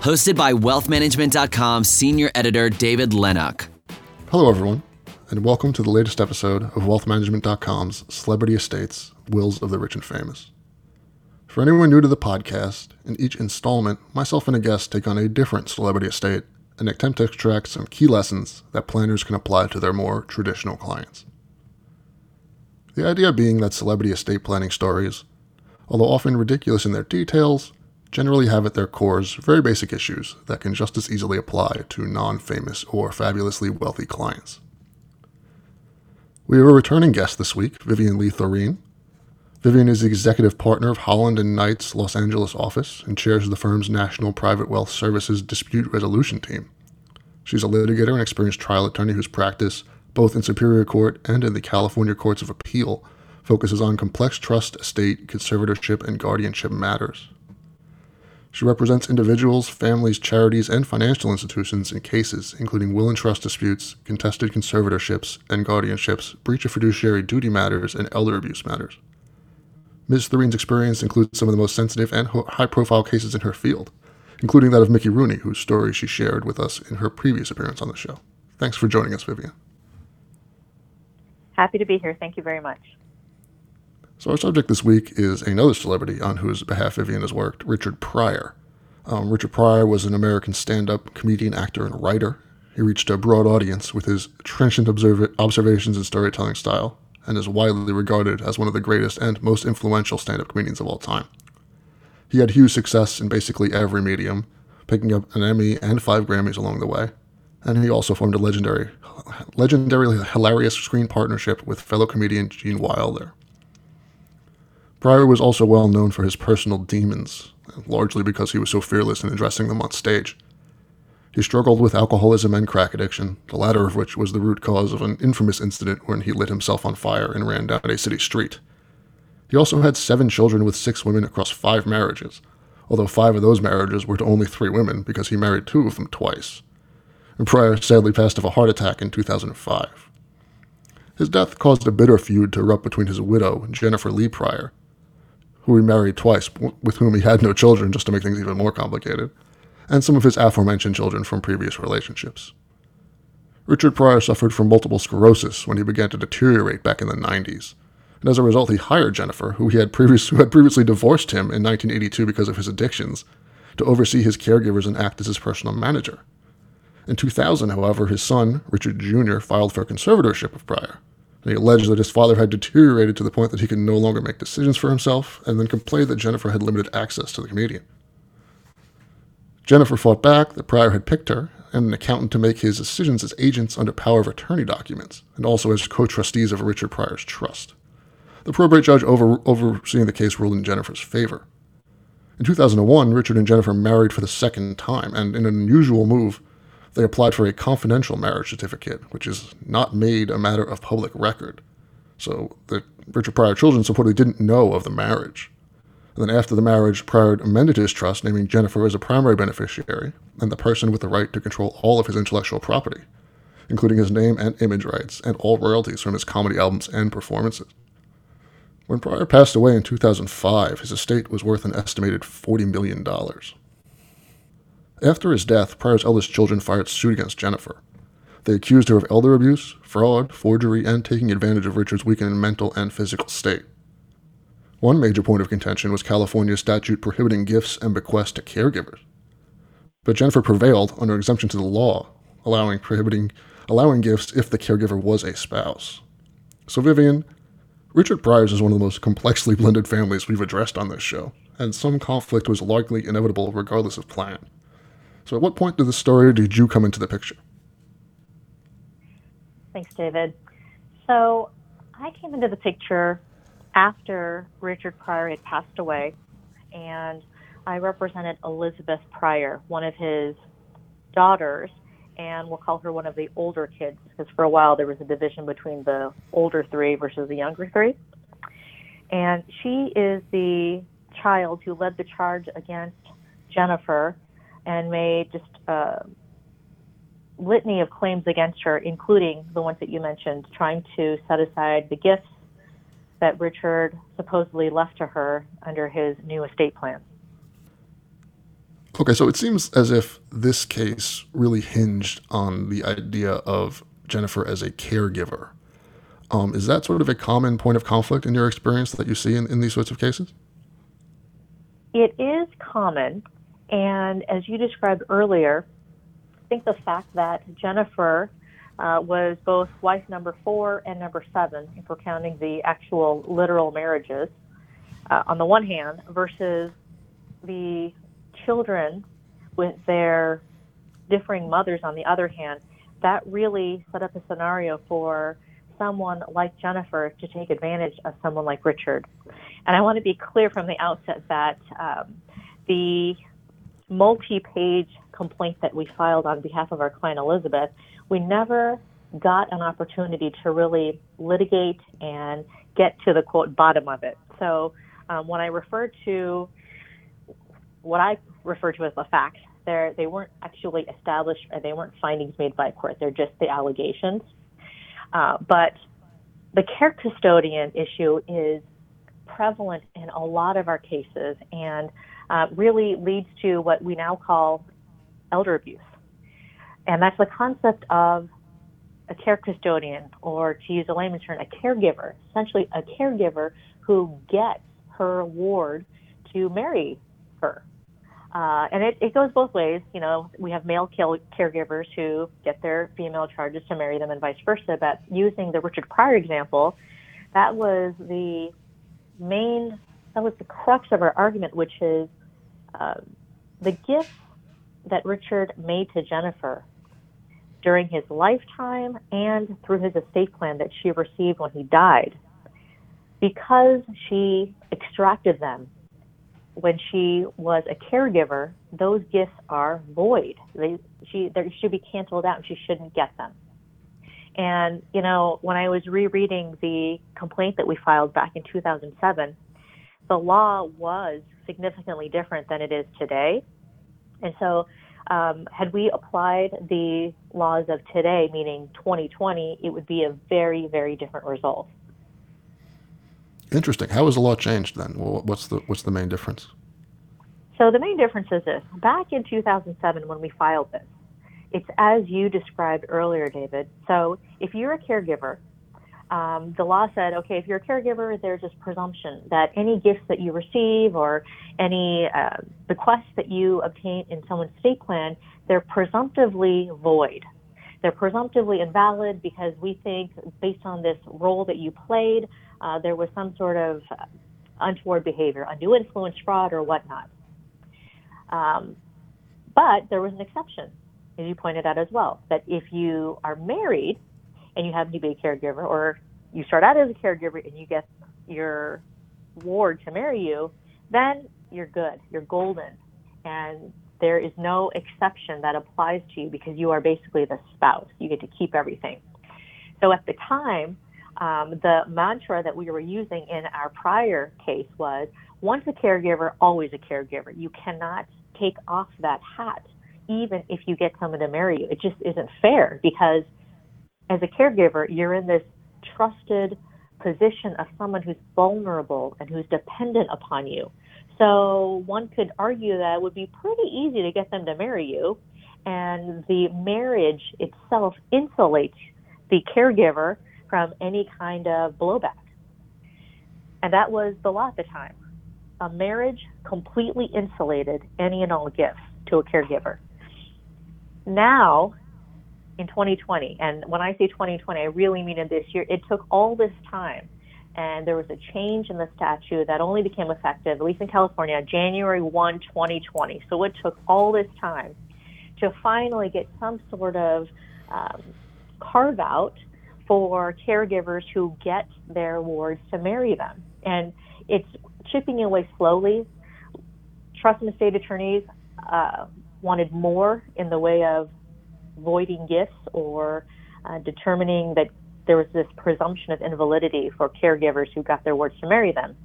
Hosted by wealthmanagement.com senior editor David Lennox. Hello, everyone, and welcome to the latest episode of wealthmanagement.com's Celebrity Estates Wills of the Rich and Famous. For anyone new to the podcast, in each installment, myself and a guest take on a different celebrity estate and attempt to extract some key lessons that planners can apply to their more traditional clients. The idea being that celebrity estate planning stories, although often ridiculous in their details, generally have at their cores very basic issues that can just as easily apply to non famous or fabulously wealthy clients. We have a returning guest this week, Vivian Lee Thoreen. Vivian is the executive partner of Holland and Knight's Los Angeles office and chairs the firm's National Private Wealth Services Dispute Resolution Team. She's a litigator and experienced trial attorney whose practice, both in Superior Court and in the California Courts of Appeal, focuses on complex trust, estate, conservatorship, and guardianship matters. She represents individuals, families, charities, and financial institutions in cases including will and trust disputes, contested conservatorships and guardianships, breach of fiduciary duty matters, and elder abuse matters. Ms. Thoreen's experience includes some of the most sensitive and high profile cases in her field, including that of Mickey Rooney, whose story she shared with us in her previous appearance on the show. Thanks for joining us, Vivian. Happy to be here. Thank you very much. So, our subject this week is another celebrity on whose behalf Vivian has worked, Richard Pryor. Um, Richard Pryor was an American stand up comedian, actor, and writer. He reached a broad audience with his trenchant observ- observations and storytelling style, and is widely regarded as one of the greatest and most influential stand up comedians of all time. He had huge success in basically every medium, picking up an Emmy and five Grammys along the way, and he also formed a legendary, legendarily hilarious screen partnership with fellow comedian Gene Wilder. Pryor was also well known for his personal demons, largely because he was so fearless in addressing them on stage. He struggled with alcoholism and crack addiction, the latter of which was the root cause of an infamous incident when he lit himself on fire and ran down a city street. He also had seven children with six women across five marriages, although five of those marriages were to only three women because he married two of them twice. And Pryor sadly passed of a heart attack in 2005. His death caused a bitter feud to erupt between his widow, Jennifer Lee Pryor, who he married twice, with whom he had no children, just to make things even more complicated, and some of his aforementioned children from previous relationships. Richard Pryor suffered from multiple sclerosis when he began to deteriorate back in the 90s, and as a result, he hired Jennifer, who, he had, previous, who had previously divorced him in 1982 because of his addictions, to oversee his caregivers and act as his personal manager. In 2000, however, his son, Richard Jr., filed for conservatorship of Pryor, he alleged that his father had deteriorated to the point that he could no longer make decisions for himself, and then complained that Jennifer had limited access to the comedian. Jennifer fought back that Pryor had picked her and an accountant to make his decisions as agents under power of attorney documents, and also as co trustees of Richard Pryor's trust. The probate judge over, overseeing the case ruled in Jennifer's favor. In 2001, Richard and Jennifer married for the second time, and in an unusual move, they applied for a confidential marriage certificate, which is not made a matter of public record. So the Richard Pryor children supposedly didn't know of the marriage. And then after the marriage, Pryor amended his trust, naming Jennifer as a primary beneficiary and the person with the right to control all of his intellectual property, including his name and image rights and all royalties from his comedy albums and performances. When Pryor passed away in 2005, his estate was worth an estimated $40 million. After his death, Pryor's eldest children filed suit against Jennifer. They accused her of elder abuse, fraud, forgery, and taking advantage of Richard's weakened mental and physical state. One major point of contention was California's statute prohibiting gifts and bequests to caregivers. But Jennifer prevailed under exemption to the law, allowing prohibiting allowing gifts if the caregiver was a spouse. So Vivian, Richard Pryor's is one of the most complexly blended families we've addressed on this show, and some conflict was largely inevitable regardless of plan. So, at what point did the story did you come into the picture? Thanks, David. So, I came into the picture after Richard Pryor had passed away, and I represented Elizabeth Pryor, one of his daughters, and we'll call her one of the older kids because for a while there was a division between the older three versus the younger three. And she is the child who led the charge against Jennifer and made just a litany of claims against her, including the ones that you mentioned, trying to set aside the gifts that Richard supposedly left to her under his new estate plan. Okay, so it seems as if this case really hinged on the idea of Jennifer as a caregiver. Um, is that sort of a common point of conflict in your experience that you see in, in these sorts of cases? It is common, and as you described earlier, I think the fact that Jennifer uh, was both wife number four and number seven, if we're counting the actual literal marriages, uh, on the one hand, versus the children with their differing mothers on the other hand, that really set up a scenario for someone like Jennifer to take advantage of someone like Richard. And I want to be clear from the outset that um, the multi page complaint that we filed on behalf of our client Elizabeth, we never got an opportunity to really litigate and get to the quote bottom of it. So um, when I refer to what I refer to as the facts. They weren't actually established, they weren't findings made by court. They're just the allegations. Uh, but the care custodian issue is prevalent in a lot of our cases and uh, really leads to what we now call elder abuse. And that's the concept of a care custodian, or to use a layman's term, a caregiver, essentially a caregiver who gets her ward to marry her uh, and it, it goes both ways. You know, we have male caregivers who get their female charges to marry them and vice versa. But using the Richard Pryor example, that was the main, that was the crux of our argument, which is uh, the gift that Richard made to Jennifer during his lifetime and through his estate plan that she received when he died. Because she extracted them when she was a caregiver, those gifts are void. They she they should be canceled out, and she shouldn't get them. And you know, when I was rereading the complaint that we filed back in 2007, the law was significantly different than it is today. And so, um, had we applied the laws of today, meaning 2020, it would be a very, very different result. Interesting. How has the law changed then? Well, what's the what's the main difference? So the main difference is this: back in 2007, when we filed this, it's as you described earlier, David. So if you're a caregiver, um, the law said, okay, if you're a caregiver, there's this presumption that any gifts that you receive or any uh, bequests that you obtain in someone's estate plan, they're presumptively void. They're presumptively invalid because we think, based on this role that you played, uh, there was some sort of untoward behavior, undue influence, fraud, or whatnot. Um, but there was an exception, as you pointed out as well, that if you are married and you happen to be a caregiver, or you start out as a caregiver and you get your ward to marry you, then you're good. You're golden. And there is no exception that applies to you because you are basically the spouse. You get to keep everything. So at the time, um, the mantra that we were using in our prior case was once a caregiver, always a caregiver. You cannot take off that hat, even if you get someone to marry you. It just isn't fair because as a caregiver, you're in this trusted position of someone who's vulnerable and who's dependent upon you. So one could argue that it would be pretty easy to get them to marry you, and the marriage itself insulates the caregiver from any kind of blowback. And that was the law at the time. A marriage completely insulated any and all gifts to a caregiver. Now, in 2020, and when I say 2020, I really mean in this year, it took all this time. And there was a change in the statute that only became effective, at least in California, January 1, 2020. So it took all this time to finally get some sort of um, carve out for caregivers who get their wards to marry them. And it's chipping away slowly. Trust and estate attorneys uh, wanted more in the way of voiding gifts or uh, determining that there was this presumption of invalidity for caregivers who got their words to marry them.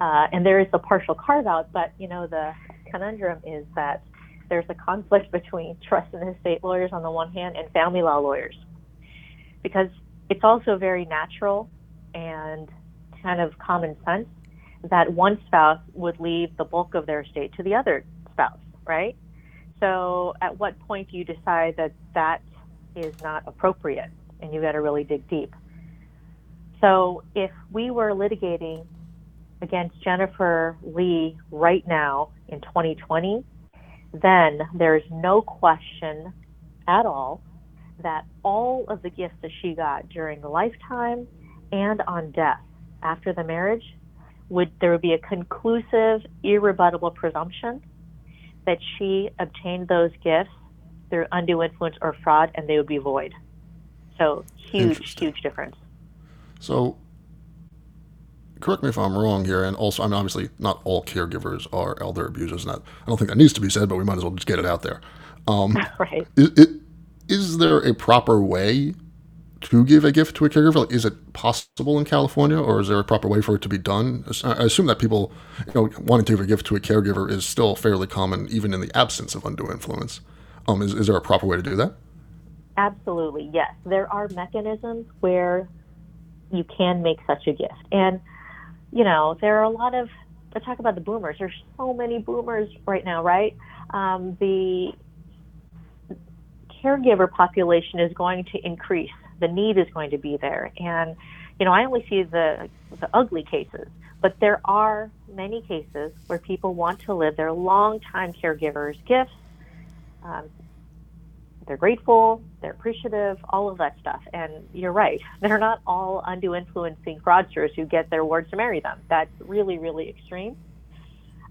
Uh, and there is a partial carve out, but you know the conundrum is that there's a conflict between trust and estate lawyers on the one hand and family law lawyers, because it's also very natural and kind of common sense that one spouse would leave the bulk of their estate to the other spouse, right? So, at what point do you decide that that is not appropriate and you got to really dig deep? So, if we were litigating against Jennifer Lee right now in 2020, then there's no question at all that all of the gifts that she got during the lifetime and on death after the marriage would there would be a conclusive irrebuttable presumption that she obtained those gifts through undue influence or fraud and they would be void so huge huge difference so correct me if I'm wrong here, and also, I mean, obviously, not all caregivers are elder abusers, and that, I don't think that needs to be said, but we might as well just get it out there. Um, right. Is, is there a proper way to give a gift to a caregiver? Like, is it possible in California, or is there a proper way for it to be done? I assume that people, you know, wanting to give a gift to a caregiver is still fairly common, even in the absence of undue influence. Um, is, is there a proper way to do that? Absolutely, yes. There are mechanisms where you can make such a gift. And you know, there are a lot of, let's talk about the boomers. There's so many boomers right now, right? Um, the caregiver population is going to increase. The need is going to be there. And, you know, I only see the, the ugly cases, but there are many cases where people want to live their longtime caregivers' gifts, um, they're grateful, they're appreciative, all of that stuff. And you're right, they're not all undue influencing fraudsters who get their wards to marry them. That's really, really extreme.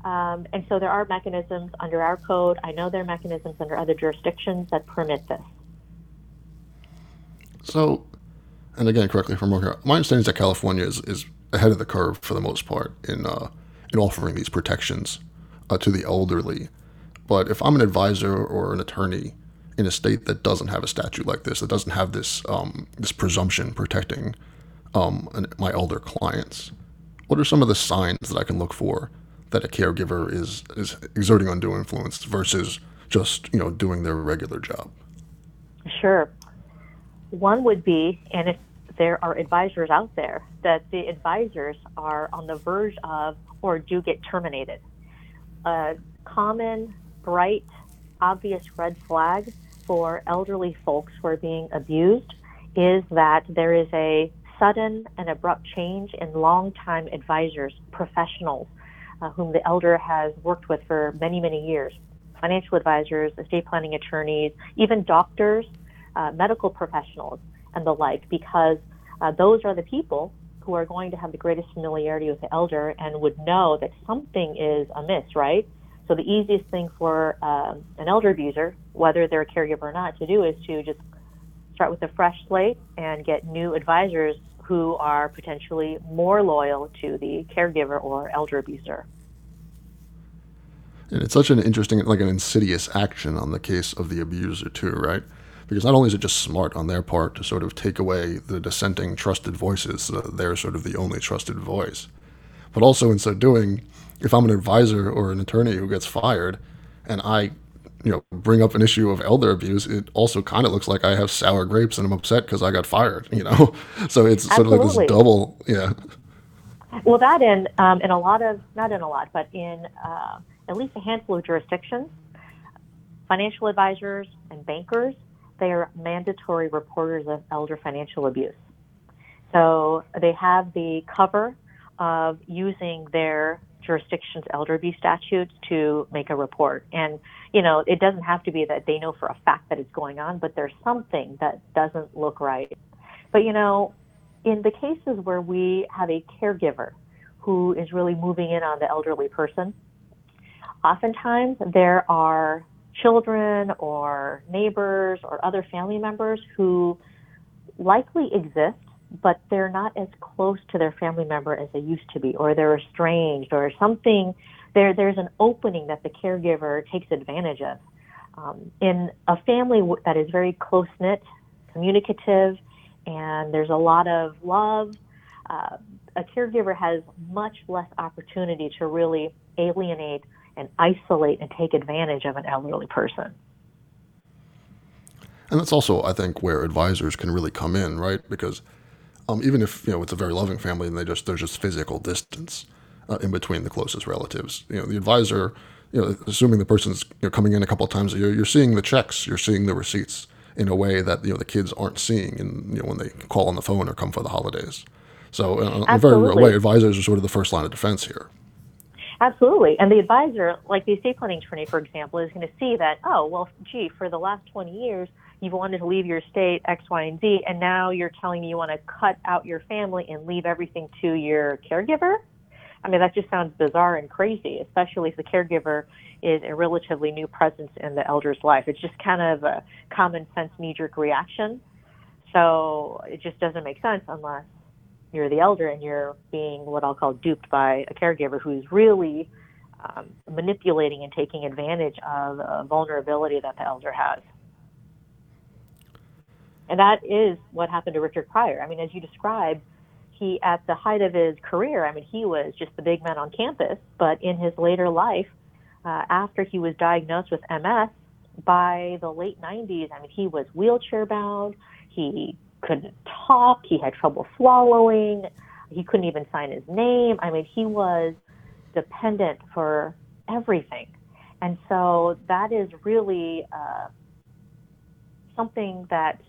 Um, and so there are mechanisms under our code. I know there are mechanisms under other jurisdictions that permit this. So, and again, correctly from here, my understanding is that California is, is ahead of the curve for the most part in uh, in offering these protections uh, to the elderly. But if I'm an advisor or an attorney in a state that doesn't have a statute like this, that doesn't have this um, this presumption protecting um, my elder clients, what are some of the signs that I can look for that a caregiver is is exerting undue influence versus just you know doing their regular job? Sure. One would be, and if there are advisors out there, that the advisors are on the verge of or do get terminated. A common, bright, obvious red flag for elderly folks who are being abused is that there is a sudden and abrupt change in longtime advisors, professionals uh, whom the elder has worked with for many, many years financial advisors, estate planning attorneys, even doctors, uh, medical professionals, and the like, because uh, those are the people who are going to have the greatest familiarity with the elder and would know that something is amiss, right? So the easiest thing for um, an elder abuser, whether they're a caregiver or not, to do is to just start with a fresh slate and get new advisors who are potentially more loyal to the caregiver or elder abuser. And it's such an interesting, like an insidious action on the case of the abuser, too, right? Because not only is it just smart on their part to sort of take away the dissenting trusted voices, so they're sort of the only trusted voice, but also in so doing, if I'm an advisor or an attorney who gets fired and I you know bring up an issue of elder abuse it also kind of looks like i have sour grapes and i'm upset because i got fired you know? So it's Absolutely. sort of like this double yeah. Well that in um, in a lot of not in a lot but in uh, at least a handful of jurisdictions financial advisors and bankers they are mandatory reporters of elder financial abuse so they have the cover of using their jurisdiction's elder abuse statutes to make a report. And, you know, it doesn't have to be that they know for a fact that it's going on, but there's something that doesn't look right. But, you know, in the cases where we have a caregiver who is really moving in on the elderly person, oftentimes there are children or neighbors or other family members who likely exist but they're not as close to their family member as they used to be, or they're estranged, or something. There, there's an opening that the caregiver takes advantage of. Um, in a family that is very close knit, communicative, and there's a lot of love, uh, a caregiver has much less opportunity to really alienate and isolate and take advantage of an elderly person. And that's also, I think, where advisors can really come in, right? Because um, even if you know it's a very loving family and they just there's just physical distance uh, in between the closest relatives, you know, the advisor, you know, assuming the person's you know, coming in a couple of times a year, you're seeing the checks, you're seeing the receipts in a way that you know the kids aren't seeing, and you know, when they call on the phone or come for the holidays. So, uh, in a very real way, advisors are sort of the first line of defense here. Absolutely. And the advisor, like the estate planning attorney, for example, is going to see that, oh, well, gee, for the last 20 years, you've wanted to leave your estate X, Y, and Z, and now you're telling me you want to cut out your family and leave everything to your caregiver? I mean, that just sounds bizarre and crazy, especially if the caregiver is a relatively new presence in the elder's life. It's just kind of a common sense knee jerk reaction. So it just doesn't make sense unless you're the elder and you're being what I'll call duped by a caregiver who's really um, manipulating and taking advantage of a vulnerability that the elder has. And that is what happened to Richard Pryor. I mean, as you described, he, at the height of his career, I mean, he was just the big man on campus, but in his later life, uh, after he was diagnosed with MS, by the late 90s, I mean, he was wheelchair bound. He couldn't talk. He had trouble swallowing. He couldn't even sign his name. I mean, he was dependent for everything. And so that is really uh, something that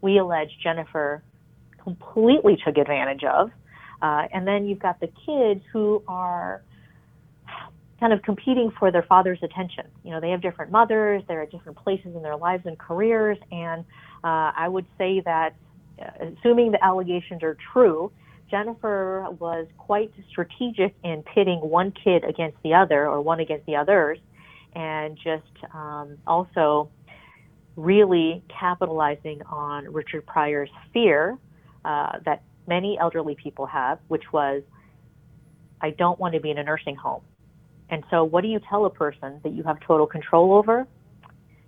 we allege Jennifer completely took advantage of. Uh, and then you've got the kids who are kind of competing for their father's attention. You know, they have different mothers, they're at different places in their lives and careers, and uh, I would say that, uh, assuming the allegations are true, Jennifer was quite strategic in pitting one kid against the other or one against the others, and just um, also really capitalizing on Richard Pryor's fear uh, that many elderly people have, which was, I don't want to be in a nursing home. And so, what do you tell a person that you have total control over?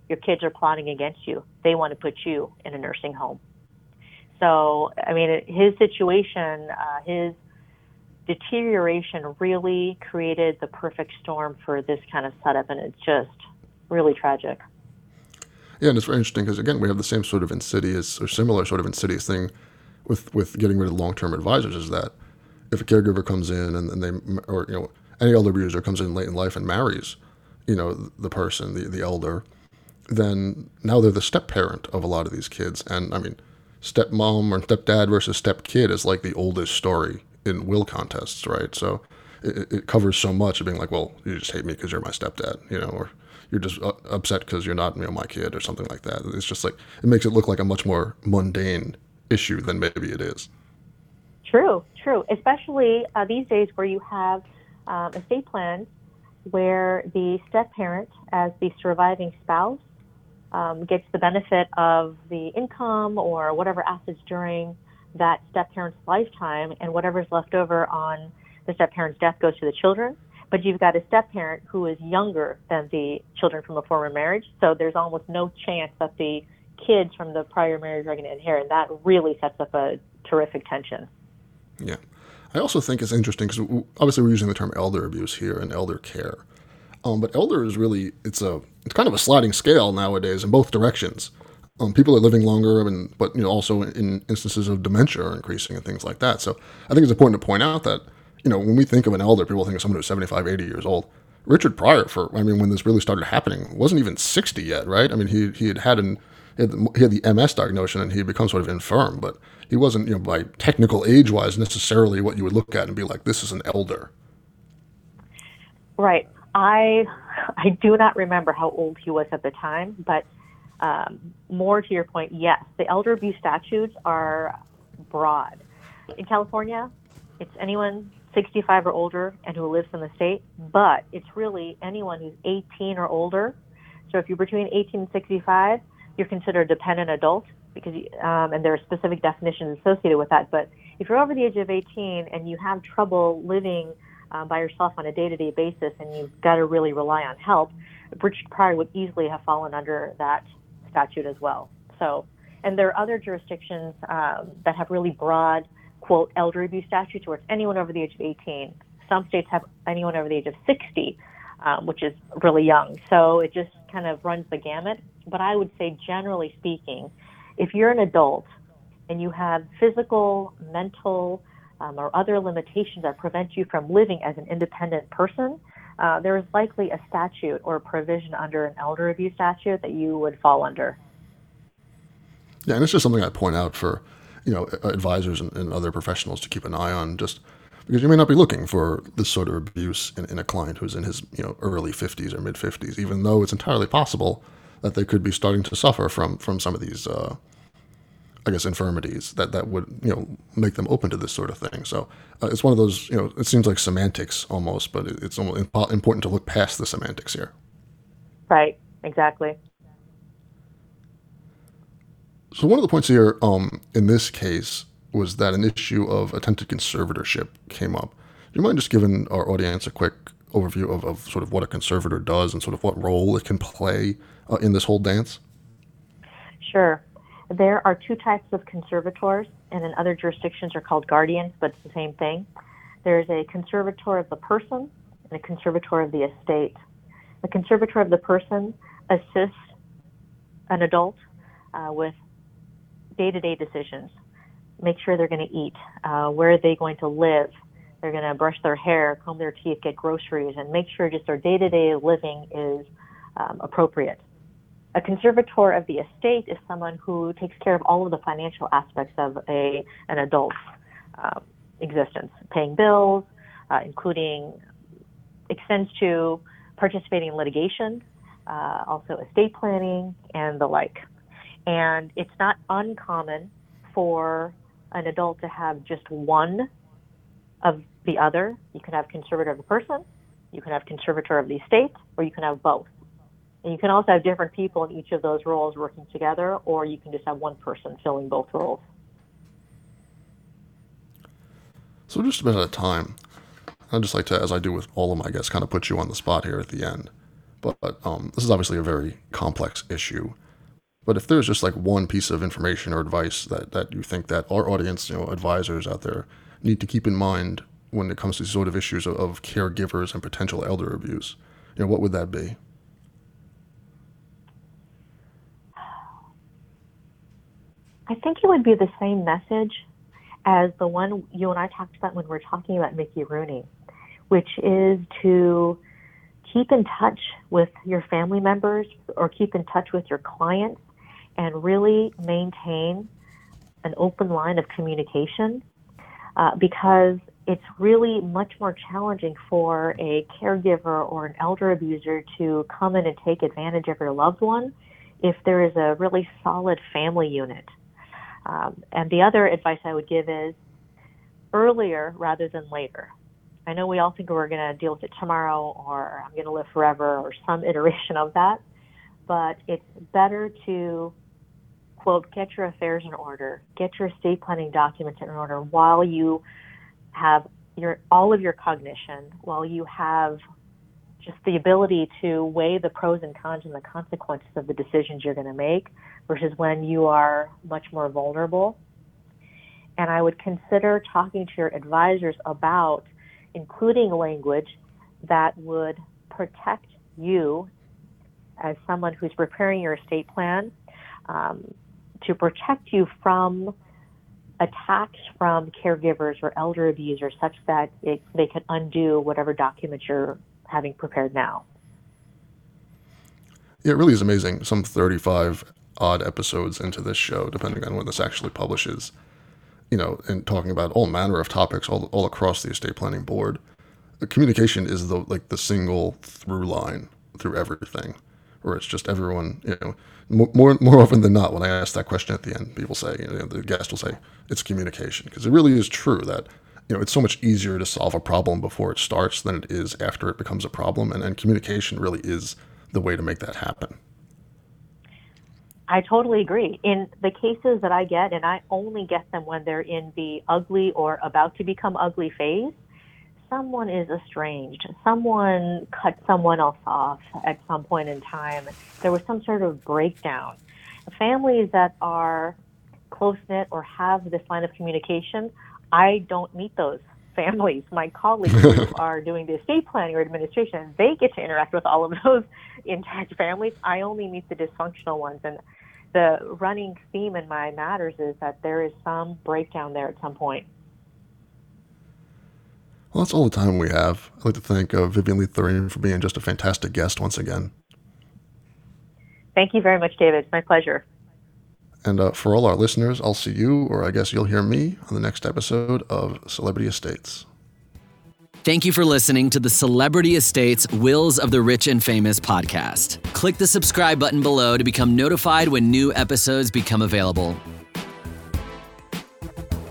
Your kids are plotting against you. They want to put you in a nursing home. So, I mean, his situation, uh, his deterioration really created the perfect storm for this kind of setup, and it's just really tragic. Yeah, and it's very interesting because again, we have the same sort of insidious or similar sort of insidious thing with with getting rid of long term advisors. Is that if a caregiver comes in and, and they or you know any elder abuser comes in late in life and marries, you know, the person, the, the elder, then now they're the step parent of a lot of these kids. And I mean, stepmom or stepdad versus stepkid is like the oldest story in will contests, right? So it, it covers so much of being like, well, you just hate me because you're my stepdad, you know, or you're just uh, upset because you're not you know, my kid or something like that. It's just like, it makes it look like a much more mundane issue than maybe it is. True, true. Especially uh, these days where you have um, estate plans where the step parent, as the surviving spouse, um, gets the benefit of the income or whatever assets during that step parent's lifetime, and whatever's left over on the step parent's death goes to the children. But you've got a step parent who is younger than the children from a former marriage, so there's almost no chance that the kids from the prior marriage are going to inherit. And that really sets up a terrific tension. Yeah. I also think it's interesting because obviously we're using the term elder abuse here and elder care, um, but elder is really it's a it's kind of a sliding scale nowadays in both directions. Um, people are living longer, and but you know also in instances of dementia are increasing and things like that. So I think it's important to point out that you know when we think of an elder, people think of someone who's 75, 80 years old. Richard Pryor, for I mean, when this really started happening, wasn't even 60 yet, right? I mean, he he had had an he had, the, he had the MS diagnosis and he had become sort of infirm, but he wasn't, you know, by technical age wise necessarily what you would look at and be like, this is an elder. Right. I I do not remember how old he was at the time, but um, more to your point, yes, the elder abuse statutes are broad. In California, it's anyone 65 or older and who lives in the state, but it's really anyone who's 18 or older. So if you're between 18 and 65, you're considered a dependent adult because um, and there are specific definitions associated with that. But if you're over the age of 18 and you have trouble living uh, by yourself on a day-to-day basis, and you've got to really rely on help, Richard Pryor would easily have fallen under that statute as well. So, and there are other jurisdictions um, that have really broad quote elder abuse statutes where it's anyone over the age of 18. Some states have anyone over the age of 60, um, which is really young. So it just kind of runs the gamut. But I would say, generally speaking, if you're an adult and you have physical, mental, um, or other limitations that prevent you from living as an independent person, uh, there is likely a statute or a provision under an elder abuse statute that you would fall under. Yeah, and it's just something I point out for you know advisors and, and other professionals to keep an eye on, just because you may not be looking for this sort of abuse in, in a client who's in his you know early 50s or mid 50s, even though it's entirely possible that they could be starting to suffer from from some of these. Uh, I guess infirmities that that would you know make them open to this sort of thing. So uh, it's one of those you know it seems like semantics almost, but it's almost important to look past the semantics here. Right. Exactly. So one of the points here um, in this case was that an issue of attempted conservatorship came up. Do you mind just giving our audience a quick overview of, of sort of what a conservator does and sort of what role it can play uh, in this whole dance? Sure. There are two types of conservators, and in other jurisdictions are called guardians, but it's the same thing. There's a conservator of the person and a conservator of the estate. The conservator of the person assists an adult uh, with day to day decisions. Make sure they're going to eat. Uh, where are they going to live? They're going to brush their hair, comb their teeth, get groceries, and make sure just their day to day living is um, appropriate. A conservator of the estate is someone who takes care of all of the financial aspects of a an adult's um, existence, paying bills, uh, including extends to participating in litigation, uh, also estate planning, and the like. And it's not uncommon for an adult to have just one of the other. You can have conservator of the person, you can have conservator of the estate, or you can have both. And you can also have different people in each of those roles working together, or you can just have one person filling both roles. So, just about out of time. I'd just like to, as I do with all of my guests, kind of put you on the spot here at the end. But um, this is obviously a very complex issue. But if there's just like one piece of information or advice that, that you think that our audience, you know, advisors out there need to keep in mind when it comes to sort of issues of, of caregivers and potential elder abuse, you know, what would that be? I think it would be the same message as the one you and I talked about when we are talking about Mickey Rooney, which is to keep in touch with your family members or keep in touch with your clients and really maintain an open line of communication uh, because it's really much more challenging for a caregiver or an elder abuser to come in and take advantage of your loved one if there is a really solid family unit um, and the other advice I would give is earlier rather than later. I know we all think we're going to deal with it tomorrow or I'm going to live forever or some iteration of that, but it's better to, quote, get your affairs in order, get your estate planning documents in order while you have your all of your cognition, while you have just the ability to weigh the pros and cons and the consequences of the decisions you're going to make versus when you are much more vulnerable. And I would consider talking to your advisors about including language that would protect you as someone who's preparing your estate plan um, to protect you from attacks from caregivers or elder abusers such that it, they can undo whatever documents you're having prepared now. Yeah, it really is amazing. Some 35 odd episodes into this show, depending on when this actually publishes, you know, and talking about all manner of topics all, all across the estate planning board. Communication is the like the single through line through everything, where it's just everyone, you know, more more often than not, when I ask that question at the end, people say, you know, the guest will say, it's communication, because it really is true that you know, it's so much easier to solve a problem before it starts than it is after it becomes a problem. And, and communication really is the way to make that happen. I totally agree. In the cases that I get, and I only get them when they're in the ugly or about to become ugly phase. Someone is estranged, someone cut someone else off at some point in time, there was some sort of breakdown. Families that are close knit or have this line of communication, I don't meet those families. My colleagues who are doing the estate planning or administration, they get to interact with all of those intact families. I only meet the dysfunctional ones. And the running theme in my matters is that there is some breakdown there at some point. Well, that's all the time we have. I'd like to thank uh, Vivian Lee Thoreen for being just a fantastic guest once again. Thank you very much, David. My pleasure. And uh, for all our listeners, I'll see you, or I guess you'll hear me, on the next episode of Celebrity Estates. Thank you for listening to the Celebrity Estates Wills of the Rich and Famous podcast. Click the subscribe button below to become notified when new episodes become available.